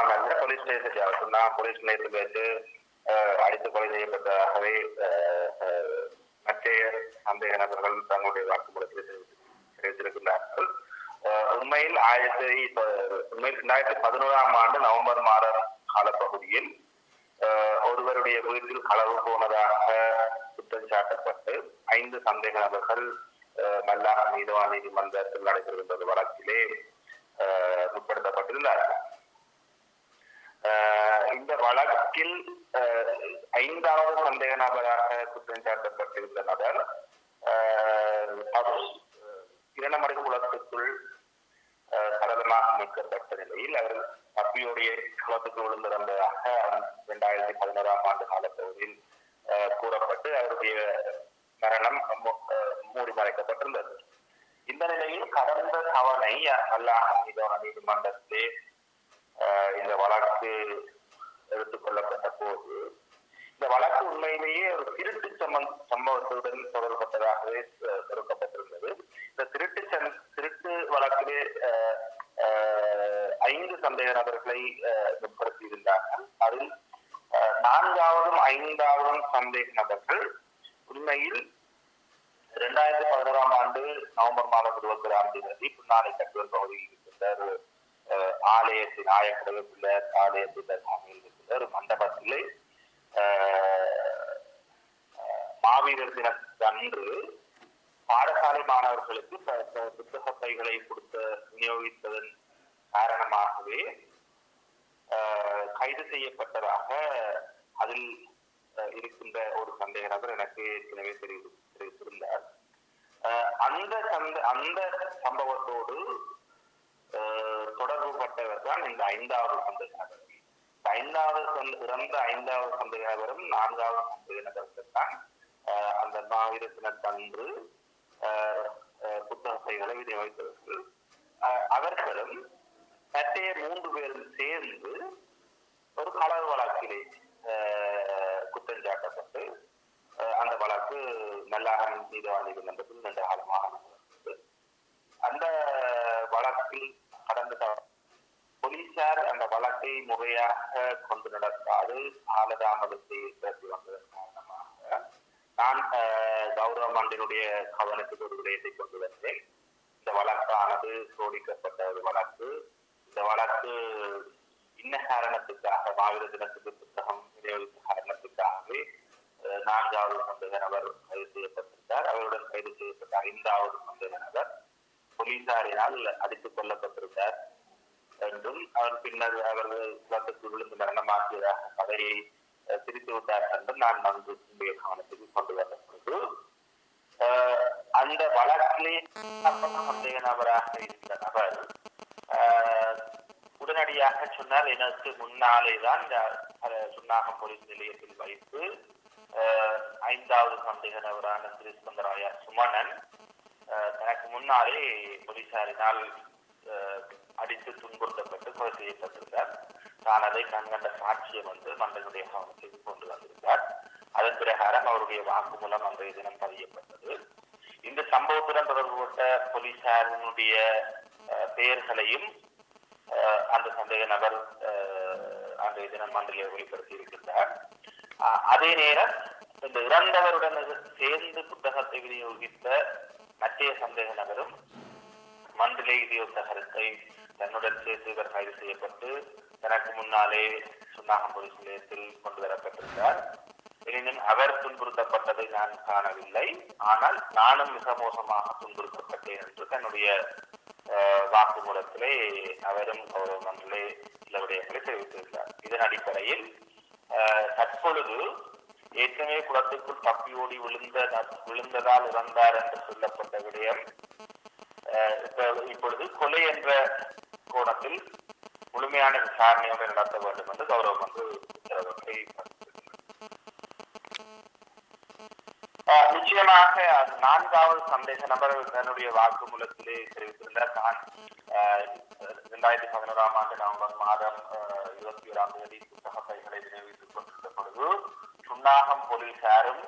மாநில police station சொன்னா police நிலையத்தில் வச்சு அடித்து கொலை செய்யப்பட்டதாகவே அஹ், மற்றைய சந்தேக நபர்கள் தங்களுடைய வாக்குமூலத்தில் தெரிவித்திருக்கின்றார்கள். உண்மையில் ஆயிரத்தி உண்மையில் ரெண்டாயிரத்தி பதினோராம் ஆண்டு நவம்பர் மாத காலப்பகுதியில் ஒருவருடைய வீட்டில் களவு போனதாக குற்றம் சாட்டப்பட்டு ஐந்து சந்தேக நபர்கள் அஹ், மல்லாக நீதவான் நீதிமன்றத்தில் நடைபெறுகின்ற வழக்கிலே அஹ், முற்படுத்தப்பட்டிருந்தார்கள். இந்த வழக்கில் அஹ், ஐந்தாவது சந்தேக நபராக குற்றம் சாட்டப்பட்டிருந்த நபர் அஹ், இரணமடை குளத்துக்குள் சடலமாக மீட்கப்பட்ட நிலையில் அவர் தப்பியோடைய குளத்துக்கு விழுந்திருந்ததாக இரண்டாயிரத்தி பதினோராம் ஆண்டு காலப்பகுதியில் கூறப்பட்டு அவருடைய மரணம் அஹ், மூடி மறைக்கப்பட்டிருந்தது இந்த நிலையில் கடந்த தவணை அல்லாஹ் மீதான நீதிமன்றத்திலே இந்த வழக்கு எடுத்துக்கொள்ளப்பட்ட போது இந்த வழக்கு உண்மையிலேயே ஒரு திருட்டு சம்பந்த சம்பவத்துடன் தொடர்பட்டதாகவே கொடுக்கப்பட்டிருந்தது இந்த திருட்டு திருட்டு வழக்கிலே ஐந்து சந்தேக நபர்களை அஹ், அதில் அஹ், நான்காவதும் ஐந்தாவதும் சந்தேக நபர்கள். உண்மையில் இரண்டாயிரத்தி பதினோராம் ஆண்டு நவம்பர் மாதம் இருபத்தி தேதி புன்னாலை கட்டுவல் பகுதியில் இருக்கின்ற அஹ், ஆலயத்தின் ஆயக்கடவு பிள்ளர் ஆலயத்தின் ஒரு மண்டபத்திலே அஹ், அஹ், மாவீரர் தினத்தன்று பாடசாலை மாணவர்களுக்கு புத்தகத்தைகளை புத்தக பைகளை கொடுத்த விநியோகித்ததன் காரணமாகவே கைது செய்யப்பட்டதாக அதில் அஹ், இருக்கின்ற ஒரு சந்தேக நபர் எனக்கு ஏற்கனவே தெரிவி தெரிவித்திருந்தார். அஹ், அந்த சந்த அந்த சம்பவத்தோடு தொடர்புபட்டவர் தொடர்பு பட்டவர் தான் இந்த ஐந்தாவது சந்தேக ஐந்தாவது சந்த- இறந்த ஐந்தாவது சந்தேக நபரும் நான்காவது சந்தேக நபருக்கு தான் அந்த மாவீர தினத்தன்று அஹ், அஹ், புத்தக பைகளை விநியோகித்தவர்கள் அவர்களும் மற்றைய மூன்று பேரும் சேர்ந்து ஒரு களவு வழக்கிலே அஹ், குற்றம் சாட்டப்பட்டு அஹ், அந்த வழக்கு நல்லாக நீதிவான் நீதிமன்றத்தில் நீண்ட காலமாக நடந்தது. அந்த வழக்கில் கடந்த த- போலீசார் அந்த முறையாக கொண்டு நடத்தாது காலதாமதத்தை ஏற்படுத்தி வந்ததன் காரணமாக நான் கௌரவ மண்டினுடைய கவனத்துக்கு ஒரு விடயத்தை கொண்டு வந்தேன். இந்த வழக்கானது சோடிக்கப்பட்ட ஒரு வழக்கு. இந்த வழக்கு இன்ன காரணத்துக்காக மாவீர தினத்துக்கு புத்தகம் விநியோகித்த காரணத்துக்காகவே அஹ், நான்காவது சந்தேக நபர் கைது செய்யப்பட்டிருந்தார். அவருடன் கைது செய்யப்பட்ட ஐந்தாவது சந்தேக நபர் போலீசாரினால் அடித்துக் கொல்லப்பட்டிருந்தார். என்றும் அவர் பின்னர் அவர்கள் குளத்துக்கு விழுந்து மரணமாக்கியதாக கதையை அஹ், திரித்து விட்டார் என்றும் நான் மன்றுடைய கவனத்துக்கு கொண்டு வந்த பொழுது அந்த வழக்கிலே சந்தேக நபராக இருந்த நபர் உடனடியாக சொன்னார் எனக்கு முன்னாலே தான் சுன்னாகம் போலீஸ் நிலையத்தில் வைத்து அஹ், ஐந்தாவது சந்தேக நபரான திருஸ்கந்தராயா சுமணன் அஹ், தனக்கு முன்னாலே போலீசாரினால் அடித்து துன்புறுத்தப்பட்டு கொலை செய்யப்பட்டிருந்தார். தான் அதை கண்கண்ட சாட்சியை வந்து மன்றனுடைய கவனத்துக்கு கொண்டு வந்திருந்தார். அதன் பிரகாரம் அவருடைய வாக்குமூலம் அன்றைய தினம் பதியப்பட்டது. இந்த சம்பவத்துடன் தொடர்புபட்ட போலீசாரினுடைய அஹ், பெயர்களையும் அஹ், அந்த சந்தேக நபர் அஹ், அன்றைய தினம் மண்டலில் வெளிப்படுத்தி இருக்கின்றார். அதே நேரம் இந்த இறந்தவருடன் சேர்ந்து புத்தகத்தை விநியோகித்த மத்திய சந்தேக நபரும் மண்டலே இடியோத்த கருத்தை தன்னுடன் சேர்த்து இவர் கைது செய்யப்பட்டு தனக்கு முன்னாலே சுன்னாகம் போலீஸ் நிலையத்தில் கொண்டு வரப்பட்டிருந்தார். எனினும் அவர் துன்புறுத்தப்பட்டதை நான் காணவில்லை. ஆனால் நானும் மிக மோசமாக துன்புறுத்தப்பட்டேன் என்று தன்னுடைய அஹ், வாக்குமூலத்திலே அவரும் கௌரவ மண்டலே சில விடயங்களை தெரிவித்திருந்தார். இதன் அடிப்படையில் அஹ், தற்பொழுது ஏற்கனவே குளத்துக்குள் தப்பியோடி விழுந்த விழுந்ததால் இறந்தார் என்று சொல்லப்பட்ட விடயம் இப்பொழுது கொலை என்ற கோணத்தில் முழுமையான விசாரணையோடு நடத்த வேண்டும் என்று கௌரவம் வந்து உத்தரவை ஆஹ் நிச்சயமாக நான்காவது சந்தேக நபர் தன்னுடைய வாக்குமூலத்திலே தெரிவித்திருந்தார். தான் இரண்டாயிரத்தி பதினோராம் ஆண்டு நவம்பர் மாதம் இருபத்தி ஓராம் தேதி புத்தக பைகளை விநியோகித்துக் கொண்டிருந்த பொழுது சுண்ணாகம் போலீசாரும்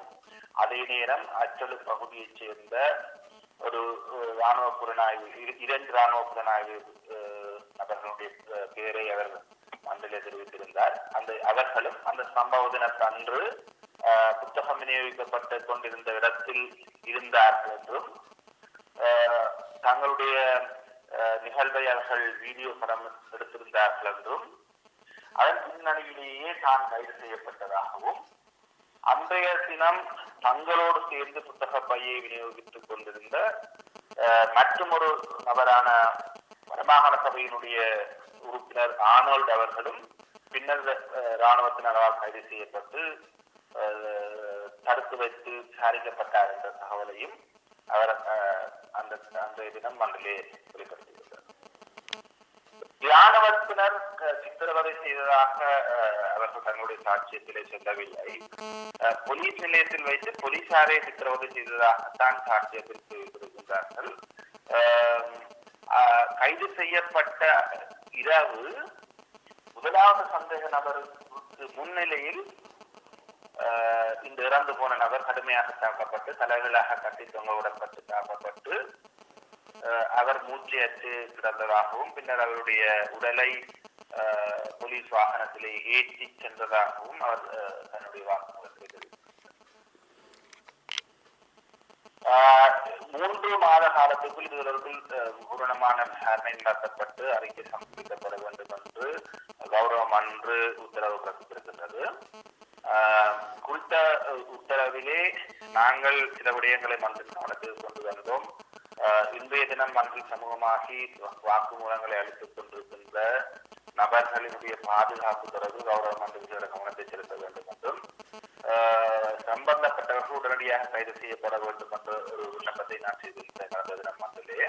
அதே நேரம் அச்சலு பகுதியைச் சேர்ந்த ஒரு இராணுவ ராணுவ புலனாய்வு இரண்டு ராணுவ புலனாய்வு அஹ், நபர்களுடைய பேரை அவர் மண்டலே தெரிவித்திருந்தார். அந்த அவர்களும் அந்த சம்பவ தினத்தன்று புத்தகம் விநியோகிக்கப்பட்டு கொண்டிருந்த இடத்தில் இருந்தார்கள் என்றும் அஹ், தங்களுடைய அஹ், நிகழ்வை அவர்கள் வீடியோ படம் எடுத்திருந்தார்கள் என்றும் அதன் பின்னணியிலேயே தான் கைது செய்யப்பட்டதாகவும் அன்றைய தினம் தங்களோடு சேர்ந்து புத்தக பையை விநியோகித்துக் கொண்டிருந்த அஹ், மற்றுமொரு நபரான வடமாகாண சபையினுடைய உறுப்பினர் ஆனோல்ட் அவர்களும் பின்னர் அஹ், இராணுவத்தினரால் கைது செய்யப்பட்டு அஹ், தடுத்து வைத்து விசாரிக்கப்பட்டார் என்ற தகவலையும் அவர் அஹ், அந்த அன்றைய தினம் மண்டலே வெளிப்படுத்தியிருந்தார் தியானவத்தினர் அஹ், சித்திரவதை செய்ததாக அஹ், அவர்கள் தங்களுடைய சாட்சியத்திலே சொல்லவில்லை. போலீஸ் நிலையத்தில் வைத்து போலீசாரை சித்திரவதை செய்ததாகத்தான் சாட்சியத்தில் தெரிவித்திருக்கின்றார்கள் அஹ், கைது செய்யப்பட்ட இரவு முதலாவது சந்தேக நபருக்கு முன்னிலையில் இந்த இறந்து போன நபர் கடுமையாக தாக்கப்பட்டு தலைகளாக கட்டி தொங்க விடப்பட்டு தாக்கப்பட்டு அவர் மூச்சையற்று கிடந்ததாகவும் பின்னர் அவருடைய உடலை அஹ், போலீஸ் வாகனத்திலே ஏற்றி சென்றதாகவும் அவர் அஹ், தன்னுடைய வாக்குமூலத்தில் மூன்று மாத காலத்துக்குள் இது தொடர்பில் பூரணமான விசாரணை நடத்தப்பட்டு அறிக்கை சமர்ப்பிக்கப்பட வேண்டும் என்று கௌரவம் அன்று உத்தரவு பிறப்பித்திருக்கின்றது. ஆஹ், குறித்த உத்தரவிலே நாங்கள் சில விடயங்களை மன்றில் கவனத்தில் கொண்டு வந்தோம். இன்றைய தினம் மன்றில் சமூகமாகி வாக்குமூலங்களை அளித்துக் கொண்டிருக்கின்ற நபர்களினுடைய பாதுகாப்பு தொடர்பு கௌரவ மன்றத்தியோட கவனத்தை செலுத்த வேண்டும் என்றும் ஆஹ், சம்பந்தப்பட்டவர்கள் உடனடியாக கைது செய்யப்பட வேண்டும் என்ற ஒரு விண்ணப்பத்தை நான் செய்திருந்தேன் கடந்த தினம் மன்றிலே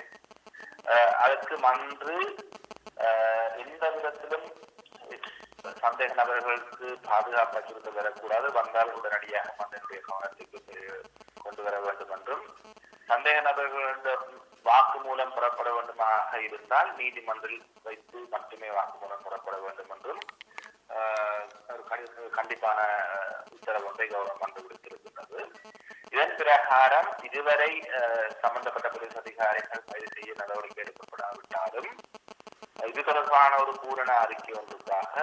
ஆஹ், அதற்கு மன்று எந்த விதத்திலும் சந்தேக நபர்களுக்கு பாதுகாப்பு அச்சுறுத்தல் வரக்கூடாது. வந்தால் உடனடியாக மன்னனுடைய கவனத்துக்கு கொண்டு வர வேண்டும் என்றும் சந்தேக நபர்களிடம் வாக்குமூலம் பெறப்பட வேண்டுமாக இருந்தால் நீதிமன்றில் வைத்து மட்டுமே வாக்குமூலம் பெறப்பட வேண்டும் என்றும் ஒரு கண்டி- கண்டிப்பான உத்தரவு ஒன்றை கவர்மெண்ட் மன்று விடுத்திருக்கின்றது இதன் பிரகாரம் இதுவரை சம்பந்தப்பட்ட போலீஸ் அதிகாரிகள் கைது செய்ய நடவடிக்கை எடுக்கப்படாவிட்டாலும் இது தொடர்பான ஒரு பூரண அறிக்கை ஒன்றுக்காக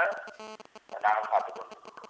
நாங்கள் காத்துக் கொண்டிருக்கிறோம்